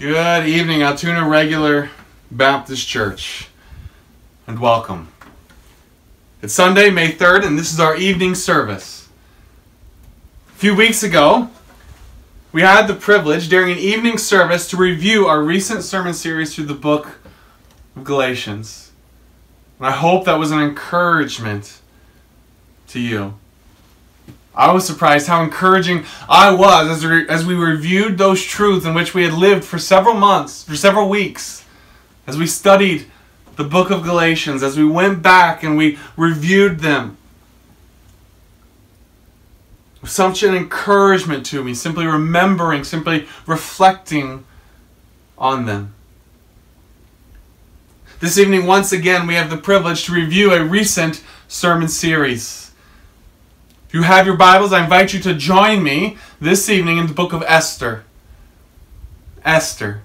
Good evening, Altoona Regular Baptist Church, and welcome. It's Sunday, May 3rd, and this is our evening service. A few weeks ago, we had the privilege during an evening service to review our recent sermon series through the book of Galatians. And I hope that was an encouragement to you. I was surprised how encouraging I was as we, as we reviewed those truths in which we had lived for several months, for several weeks, as we studied the book of Galatians, as we went back and we reviewed them. Such an encouragement to me, simply remembering, simply reflecting on them. This evening, once again, we have the privilege to review a recent sermon series. If you have your Bibles, I invite you to join me this evening in the book of Esther. Esther.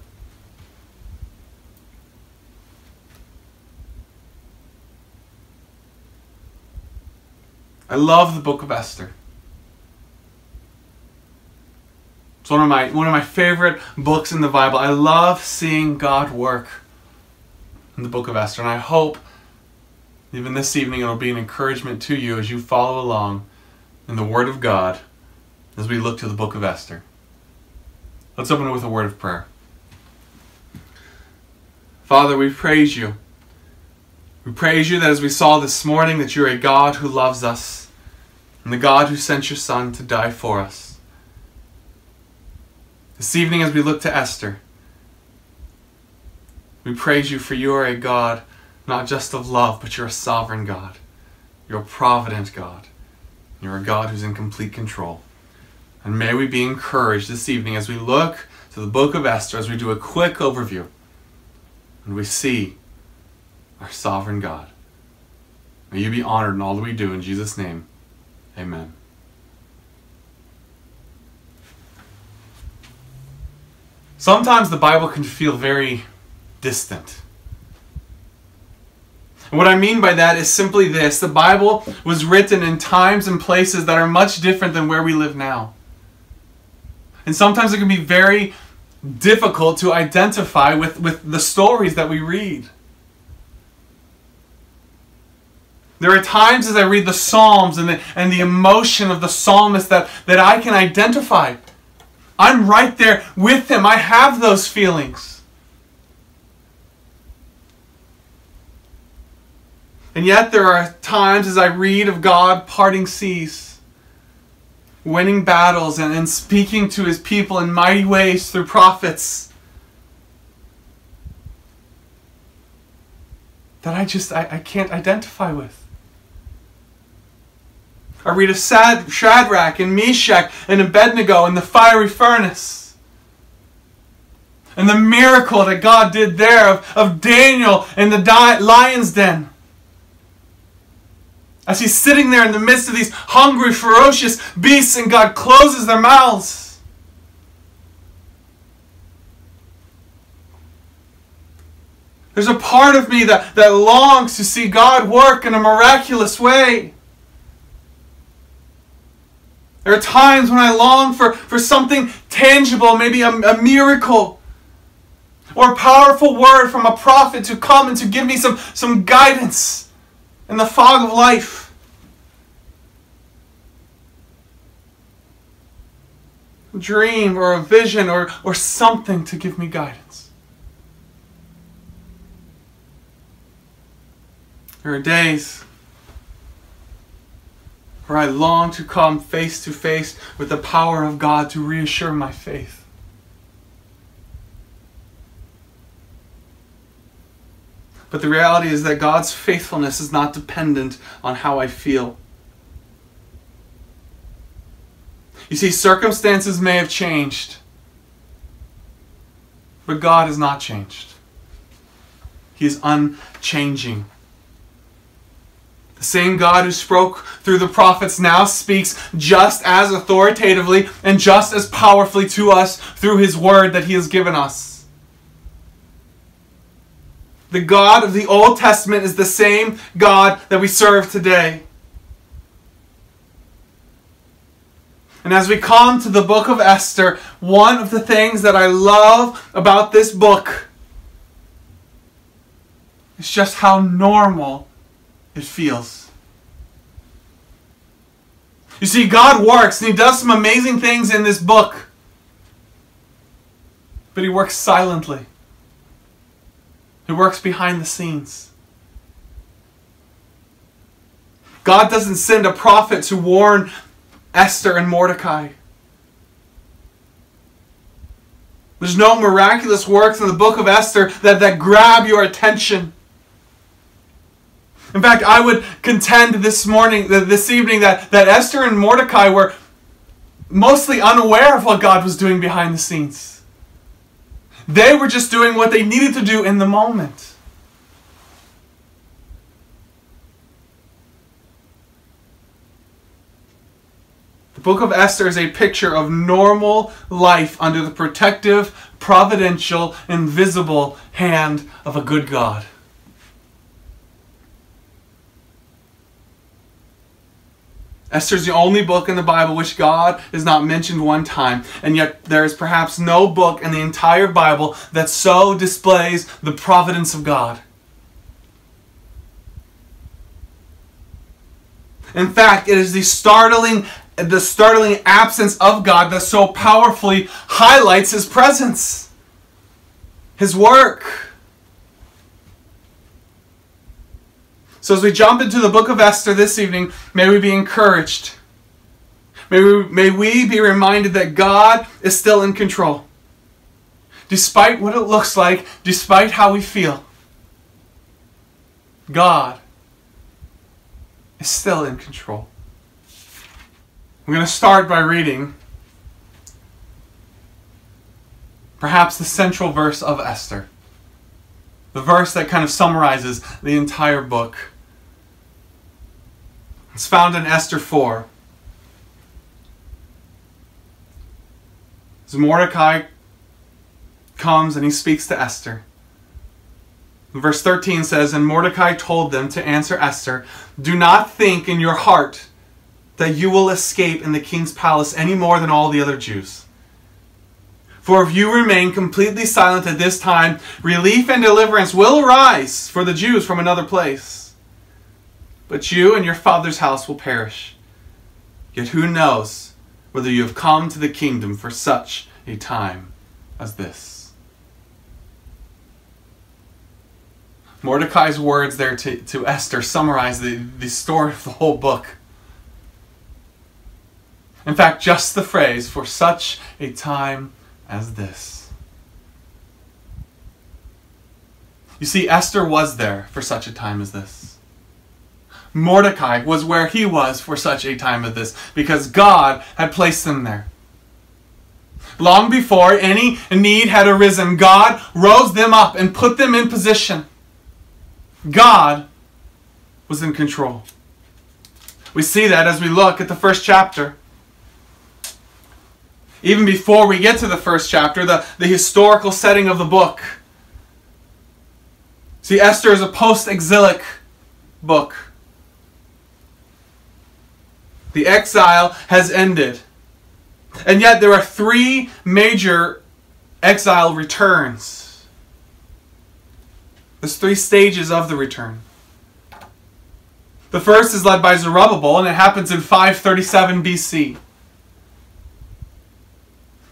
I love the book of Esther. It's one of my one of my favorite books in the Bible. I love seeing God work in the book of Esther, and I hope even this evening it'll be an encouragement to you as you follow along in the Word of God as we look to the book of Esther. Let's open it with a word of prayer. Father, we praise you. We praise you that as we saw this morning, that you're a God who loves us and the God who sent your Son to die for us. This evening, as we look to Esther, we praise you for you are a God not just of love, but you're a sovereign God. You're a provident God. You're a God who's in complete control. And may we be encouraged this evening as we look to the book of Esther, as we do a quick overview, and we see our sovereign God. May you be honored in all that we do. In Jesus' name, amen. Sometimes the Bible can feel very distant. What I mean by that is simply this the Bible was written in times and places that are much different than where we live now. And sometimes it can be very difficult to identify with, with the stories that we read. There are times as I read the Psalms and the, and the emotion of the psalmist that, that I can identify. I'm right there with him. I have those feelings. And yet, there are times as I read of God parting seas, winning battles, and, and speaking to his people in mighty ways through prophets. That I just I, I can't identify with. I read of Sad, Shadrach and Meshach and Abednego in the fiery furnace. And the miracle that God did there of, of Daniel in the di- lion's den. As he's sitting there in the midst of these hungry, ferocious beasts, and God closes their mouths. There's a part of me that, that longs to see God work in a miraculous way. There are times when I long for, for something tangible, maybe a, a miracle or a powerful word from a prophet to come and to give me some, some guidance in the fog of life. A dream or a vision or, or something to give me guidance. There are days where I long to come face to face with the power of God to reassure my faith. But the reality is that God's faithfulness is not dependent on how I feel. You see, circumstances may have changed, but God has not changed. He is unchanging. The same God who spoke through the prophets now speaks just as authoritatively and just as powerfully to us through his word that he has given us. The God of the Old Testament is the same God that we serve today. And as we come to the book of Esther, one of the things that I love about this book is just how normal it feels. You see, God works and He does some amazing things in this book, but He works silently, He works behind the scenes. God doesn't send a prophet to warn Esther and Mordecai. There's no miraculous works in the book of Esther that, that grab your attention. In fact, I would contend this morning, this evening, that, that Esther and Mordecai were mostly unaware of what God was doing behind the scenes. They were just doing what they needed to do in the moment. The book of Esther is a picture of normal life under the protective, providential, invisible hand of a good God. Esther is the only book in the Bible which God is not mentioned one time, and yet there is perhaps no book in the entire Bible that so displays the providence of God. In fact, it is the startling the startling absence of God that so powerfully highlights his presence, his work. So, as we jump into the book of Esther this evening, may we be encouraged. May we, may we be reminded that God is still in control. Despite what it looks like, despite how we feel, God is still in control. I'm going to start by reading perhaps the central verse of Esther. The verse that kind of summarizes the entire book. It's found in Esther 4. As Mordecai comes and he speaks to Esther. Verse 13 says, And Mordecai told them to answer Esther, Do not think in your heart that you will escape in the king's palace any more than all the other Jews. For if you remain completely silent at this time, relief and deliverance will arise for the Jews from another place. But you and your father's house will perish. Yet who knows whether you have come to the kingdom for such a time as this? Mordecai's words there to, to Esther summarize the, the story of the whole book. In fact, just the phrase, for such a time as this. You see, Esther was there for such a time as this. Mordecai was where he was for such a time as this because God had placed them there. Long before any need had arisen, God rose them up and put them in position. God was in control. We see that as we look at the first chapter. Even before we get to the first chapter, the, the historical setting of the book. See, Esther is a post exilic book. The exile has ended. And yet there are three major exile returns. There's three stages of the return. The first is led by Zerubbabel, and it happens in 537 BC.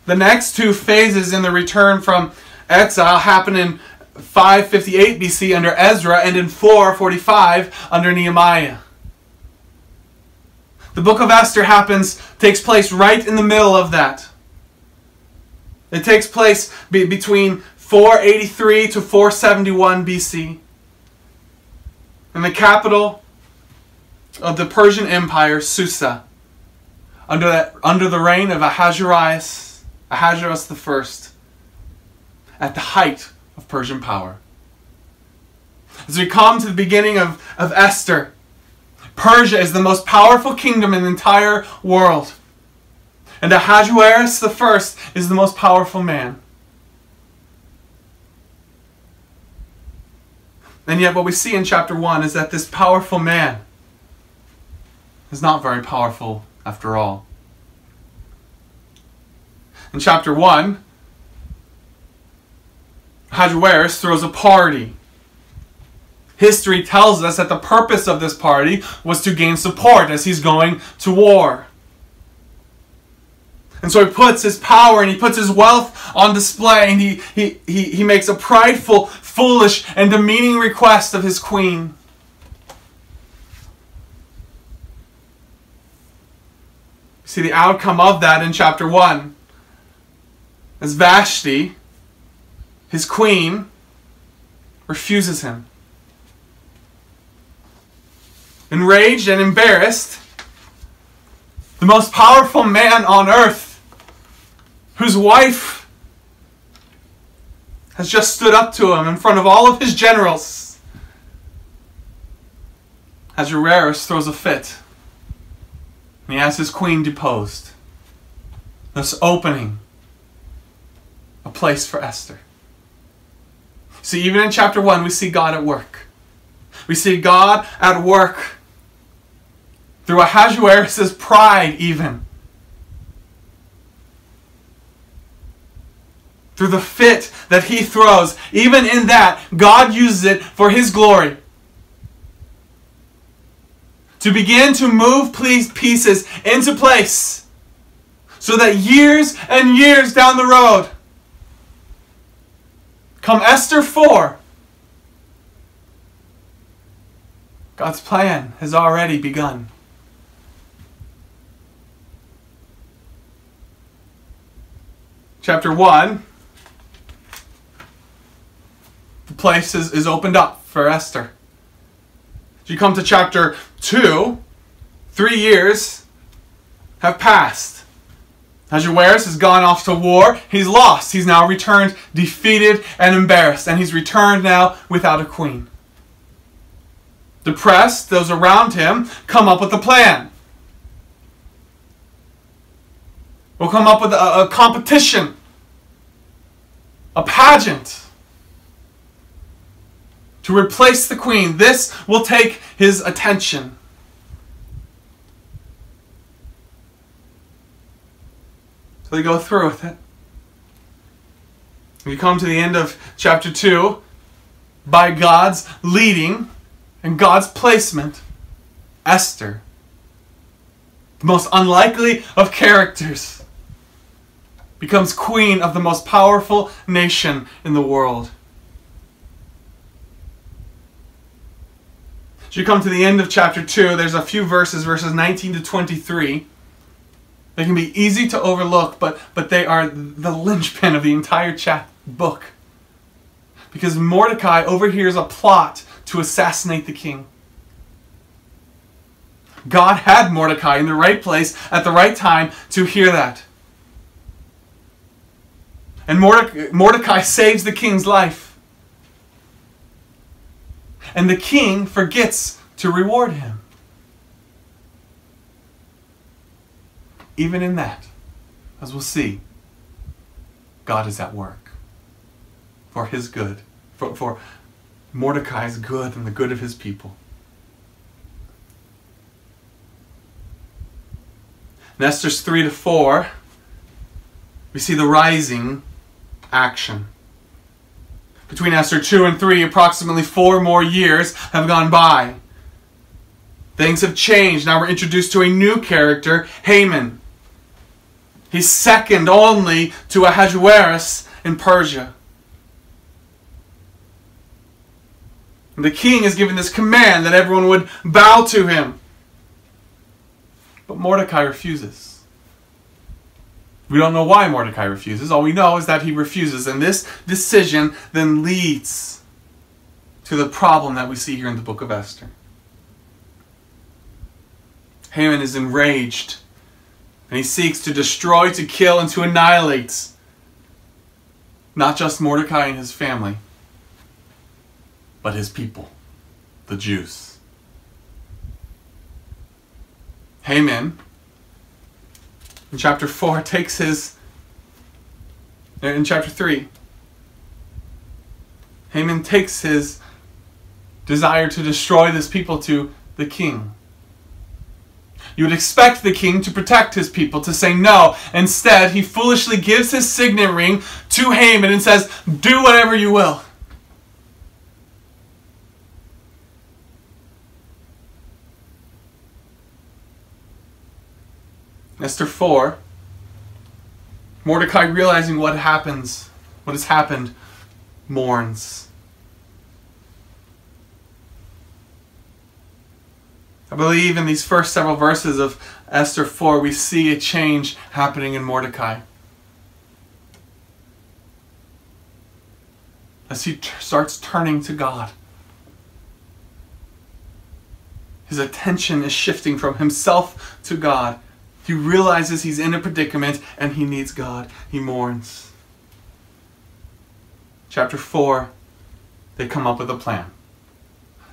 The next two phases in the return from exile happen in 558 BC under Ezra and in 445 under Nehemiah. The book of Esther happens, takes place right in the middle of that. It takes place be, between 483 to 471 BC. In the capital of the Persian Empire, Susa, under, that, under the reign of Ahasuerus Ahasuerus I, at the height of Persian power. As we come to the beginning of, of Esther, Persia is the most powerful kingdom in the entire world. And Ahasuerus I is the most powerful man. And yet, what we see in chapter 1 is that this powerful man is not very powerful after all. in chapter 1, Ahasuerus throws a party. History tells us that the purpose of this party was to gain support as he's going to war. And so he puts his power and he puts his wealth on display and he, he, he, he makes a prideful, foolish, and demeaning request of his queen. See the outcome of that in chapter 1. As Vashti, his queen, refuses him. Enraged and embarrassed, the most powerful man on earth, whose wife has just stood up to him in front of all of his generals, as Ahasuerus throws a fit. And he has his queen deposed, thus opening a place for Esther. See, even in chapter 1, we see God at work. We see God at work through Ahasuerus' pride, even. Through the fit that he throws, even in that, God uses it for his glory to begin to move pieces into place so that years and years down the road, come Esther 4, God's plan has already begun. Chapter 1, the place is, is opened up for Esther. You come to chapter 2, three years have passed. Ahasuerus has gone off to war. He's lost. He's now returned defeated and embarrassed. And he's returned now without a queen. Depressed, those around him come up with a plan. We'll come up with a, a competition, a pageant to replace the queen. This will take his attention. So they go through with it. We come to the end of chapter 2 by God's leading and God's placement. Esther, the most unlikely of characters, becomes queen of the most powerful nation in the world. As you come to the end of chapter 2, there's a few verses, verses 19 to 23. They can be easy to overlook, but, but they are the linchpin of the entire chap book. Because Mordecai overhears a plot to assassinate the king. God had Mordecai in the right place at the right time to hear that. And Mordecai saves the king's life and the king forgets to reward him. Even in that, as we'll see, God is at work for his good, for, for Mordecai's good and the good of his people. In Esther's 3 to 4, we see the rising action. Between Esther 2 and 3, approximately four more years have gone by. Things have changed. Now we're introduced to a new character, Haman. He's second only to Ahasuerus in Persia. The king is given this command that everyone would bow to him. But Mordecai refuses. We don't know why Mordecai refuses. All we know is that he refuses. And this decision then leads to the problem that we see here in the book of Esther. Haman is enraged and he seeks to destroy, to kill, and to annihilate not just Mordecai and his family, but his people, the Jews. Haman in chapter 4 takes his. Uh, in chapter 3, Haman takes his desire to destroy this people to the king. You would expect the king to protect his people, to say no. Instead, he foolishly gives his signet ring to Haman and says, Do whatever you will. Esther 4, Mordecai realizing what happens, what has happened, mourns. I believe in these first several verses of Esther 4, we see a change happening in Mordecai. As he starts turning to God, his attention is shifting from himself to God. He realizes he's in a predicament and he needs God. He mourns. Chapter 4, they come up with a plan.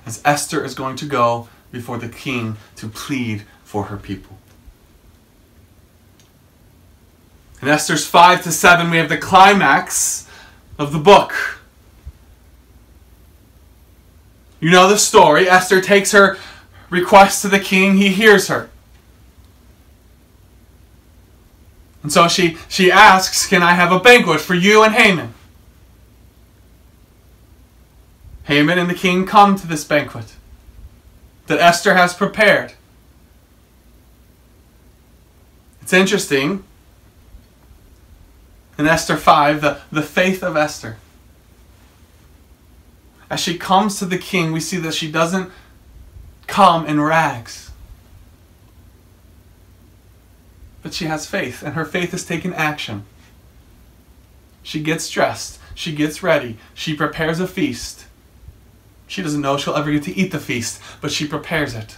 As Esther is going to go before the king to plead for her people. In Esther's 5 to 7, we have the climax of the book. You know the story. Esther takes her request to the king, he hears her. And so she, she asks, Can I have a banquet for you and Haman? Haman and the king come to this banquet that Esther has prepared. It's interesting. In Esther 5, the, the faith of Esther. As she comes to the king, we see that she doesn't come in rags. But she has faith, and her faith has taken action. She gets dressed, she gets ready, she prepares a feast. She doesn't know she'll ever get to eat the feast, but she prepares it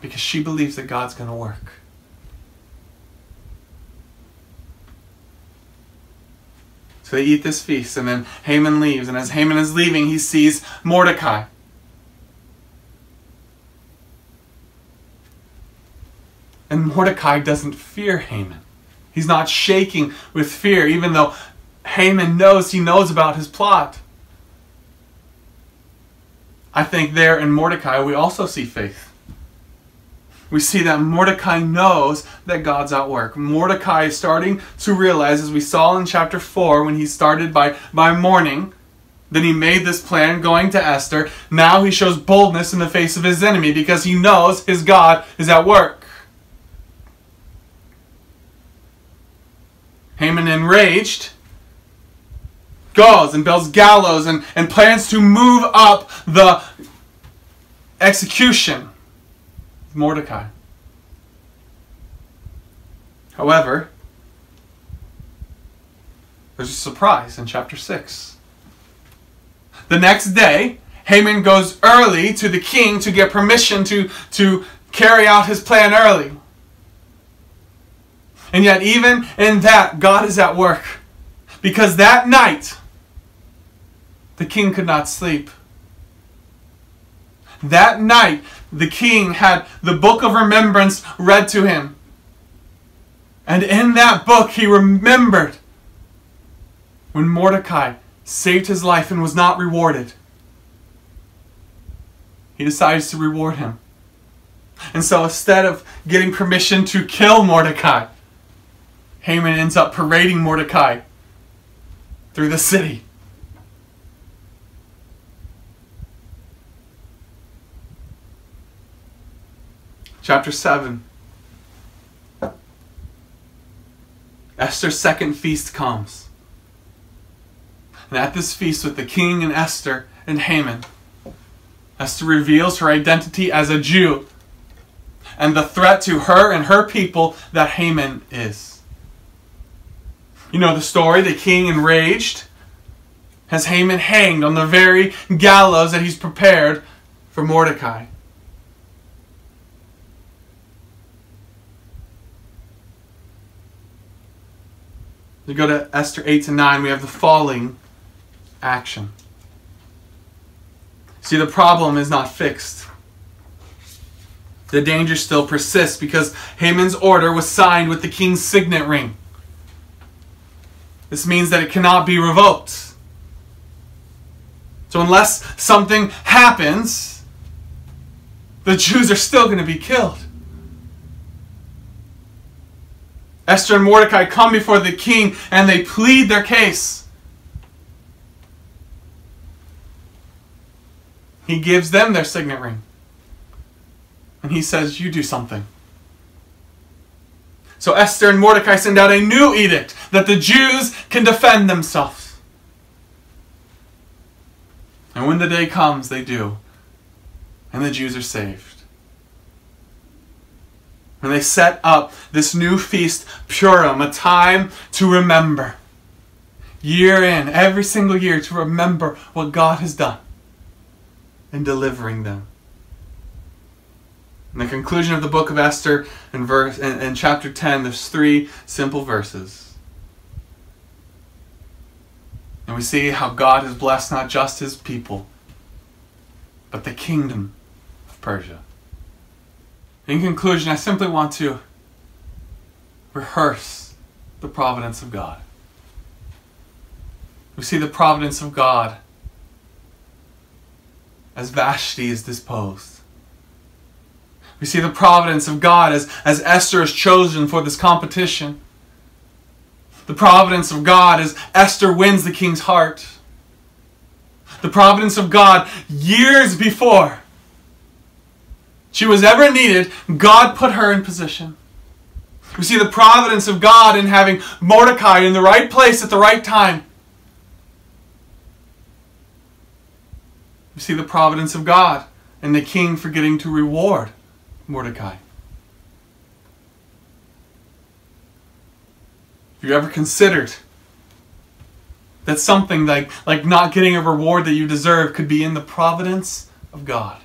because she believes that God's going to work. So they eat this feast, and then Haman leaves. And as Haman is leaving, he sees Mordecai. And Mordecai doesn't fear Haman. He's not shaking with fear, even though Haman knows he knows about his plot. I think there in Mordecai we also see faith. We see that Mordecai knows that God's at work. Mordecai is starting to realize, as we saw in chapter 4, when he started by, by mourning, then he made this plan going to Esther. Now he shows boldness in the face of his enemy because he knows his God is at work. Haman enraged goes and builds gallows and, and plans to move up the execution of Mordecai. However, there's a surprise in chapter 6. The next day, Haman goes early to the king to get permission to, to carry out his plan early. And yet, even in that, God is at work. Because that night, the king could not sleep. That night, the king had the book of remembrance read to him. And in that book, he remembered when Mordecai saved his life and was not rewarded. He decides to reward him. And so instead of getting permission to kill Mordecai, Haman ends up parading Mordecai through the city. Chapter 7. Esther's second feast comes. And at this feast with the king and Esther and Haman, Esther reveals her identity as a Jew and the threat to her and her people that Haman is. You know the story, the king enraged has Haman hanged on the very gallows that he's prepared for Mordecai. We go to Esther 8 to 9, we have the falling action. See, the problem is not fixed. The danger still persists because Haman's order was signed with the king's signet ring. This means that it cannot be revoked. So, unless something happens, the Jews are still going to be killed. Esther and Mordecai come before the king and they plead their case. He gives them their signet ring. And he says, You do something. So Esther and Mordecai send out a new edict that the Jews can defend themselves. And when the day comes, they do. And the Jews are saved. And they set up this new feast, Purim, a time to remember. Year in, every single year, to remember what God has done in delivering them. In the conclusion of the book of Esther, in, verse, in, in chapter 10, there's three simple verses. And we see how God has blessed not just his people, but the kingdom of Persia. In conclusion, I simply want to rehearse the providence of God. We see the providence of God as Vashti is disposed. We see the providence of God as, as Esther is chosen for this competition. The providence of God as Esther wins the king's heart. The providence of God years before she was ever needed, God put her in position. We see the providence of God in having Mordecai in the right place at the right time. We see the providence of God and the king forgetting to reward Mordecai. Have you ever considered that something like, like not getting a reward that you deserve could be in the providence of God?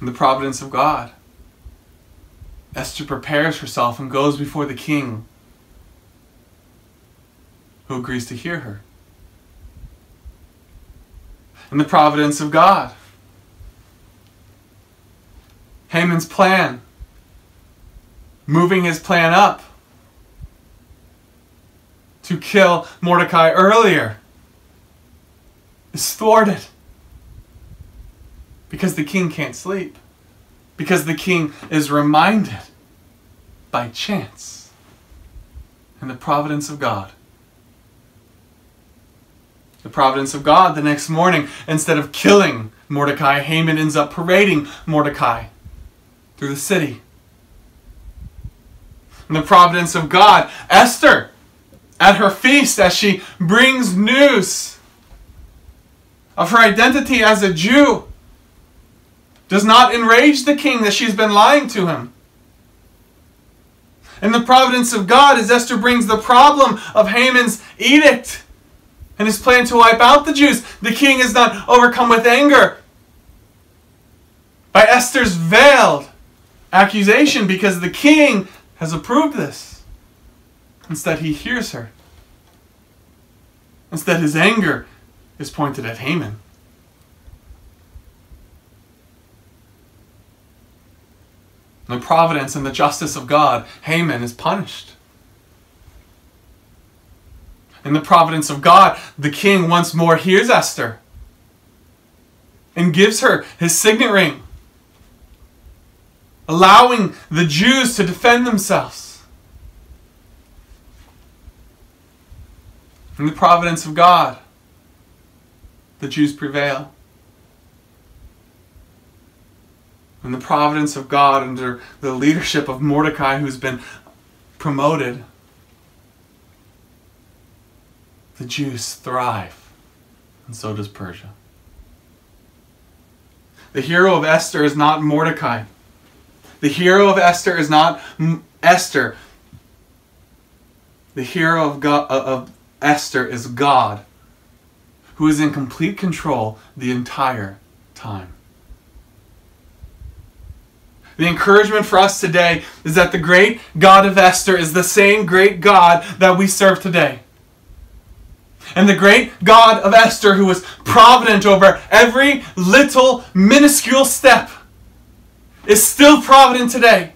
In the providence of God, Esther prepares herself and goes before the king, who agrees to hear her and the providence of God. Haman's plan, moving his plan up to kill Mordecai earlier, is thwarted because the king can't sleep, because the king is reminded by chance and the providence of God the providence of God the next morning, instead of killing Mordecai, Haman ends up parading Mordecai through the city. And the providence of God, Esther, at her feast, as she brings news of her identity as a Jew, does not enrage the king that she's been lying to him. And the providence of God, as Esther brings the problem of Haman's edict and his plan to wipe out the Jews. The king is not overcome with anger by Esther's veiled accusation because the king has approved this. Instead, he hears her. Instead, his anger is pointed at Haman. The providence and the justice of God, Haman is punished in the providence of God, the king once more hears Esther and gives her his signet ring, allowing the Jews to defend themselves. In the providence of God, the Jews prevail. In the providence of God, under the leadership of Mordecai, who's been promoted, the Jews thrive, and so does Persia. The hero of Esther is not Mordecai. The hero of Esther is not M- Esther. The hero of, God, uh, of Esther is God, who is in complete control the entire time. The encouragement for us today is that the great God of Esther is the same great God that we serve today. And the great God of Esther, who was provident over every little minuscule step, is still provident today.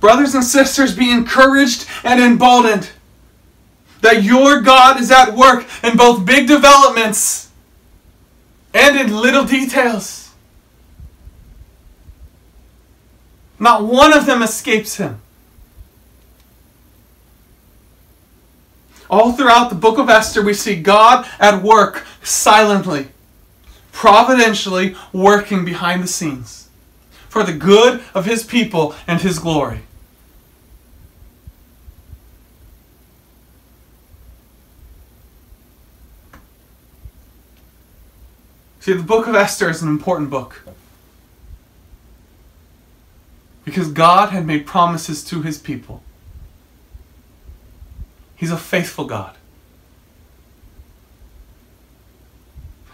Brothers and sisters, be encouraged and emboldened. that your God is at work in both big developments and in little details. Not one of them escapes him. All throughout the book of Esther, we see God at work silently, providentially working behind the scenes for the good of his people and his glory. See, the book of Esther is an important book. Because God had made promises to his people. He's a faithful God.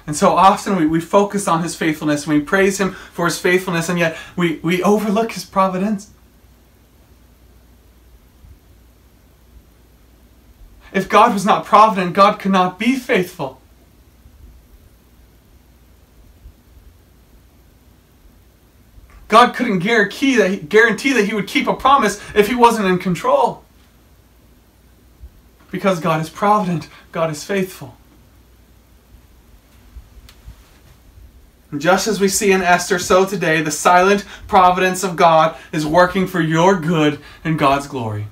And so often we, we focus on his faithfulness and we praise him for his faithfulness, and yet we, we overlook his providence. If God was not provident, God could not be faithful. God couldn't guarantee that, he, guarantee that he would keep a promise if he wasn't in control. Because God is provident, God is faithful. Just as we see in Esther, so today the silent providence of God is working for your good and God's glory.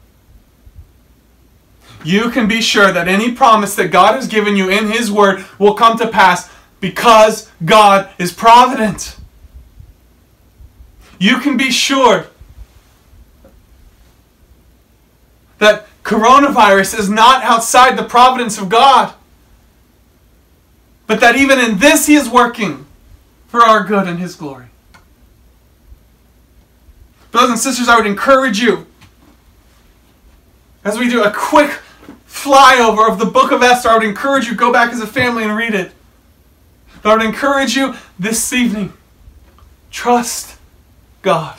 You can be sure that any promise that God has given you in His Word will come to pass because God is provident you can be sure that coronavirus is not outside the providence of God, but that even in this He is working for our good and His glory. Brothers and sisters, I would encourage you, as we do a quick flyover of the book of Esther, I would encourage you go back as a family and read it. But I would encourage you this evening, trust God.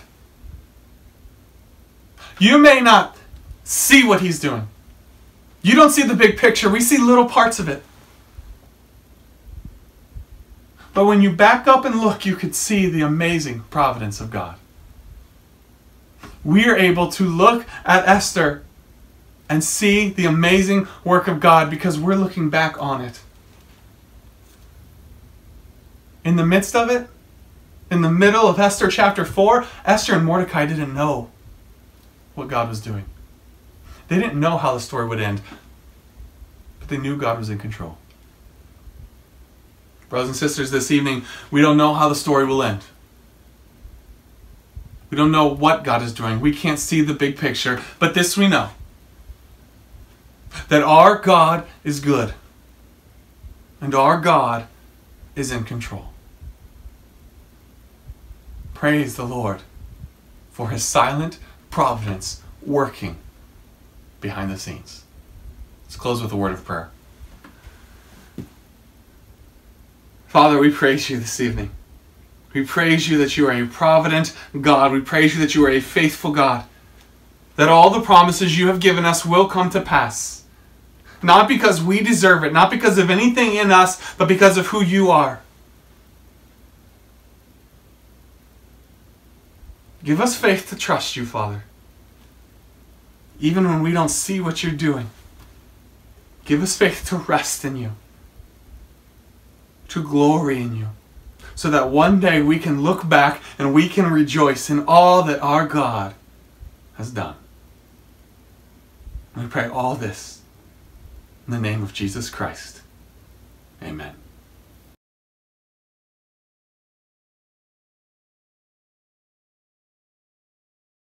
You may not see what He's doing. You don't see the big picture, we see little parts of it. But when you back up and look, you could see the amazing providence of God. We are able to look at Esther and see the amazing work of God because we're looking back on it. In the midst of it, in the middle of Esther chapter 4, Esther and Mordecai didn't know what God was doing. They didn't know how the story would end, but they knew God was in control. Brothers and sisters, this evening, we don't know how the story will end. We don't know what God is doing. We can't see the big picture, but this we know that our God is good and our God is in control. Praise the Lord for his silent providence working behind the scenes. Let's close with a word of prayer. Father, we praise you this evening. We praise you that you are a provident God. We praise you that you are a faithful God. That all the promises you have given us will come to pass. Not because we deserve it, not because of anything in us, but because of who you are. Give us faith to trust you, Father. Even when we don't see what you're doing, give us faith to rest in you, to glory in you, so that one day we can look back and we can rejoice in all that our God has done. We pray all this in the name of Jesus Christ. Amen.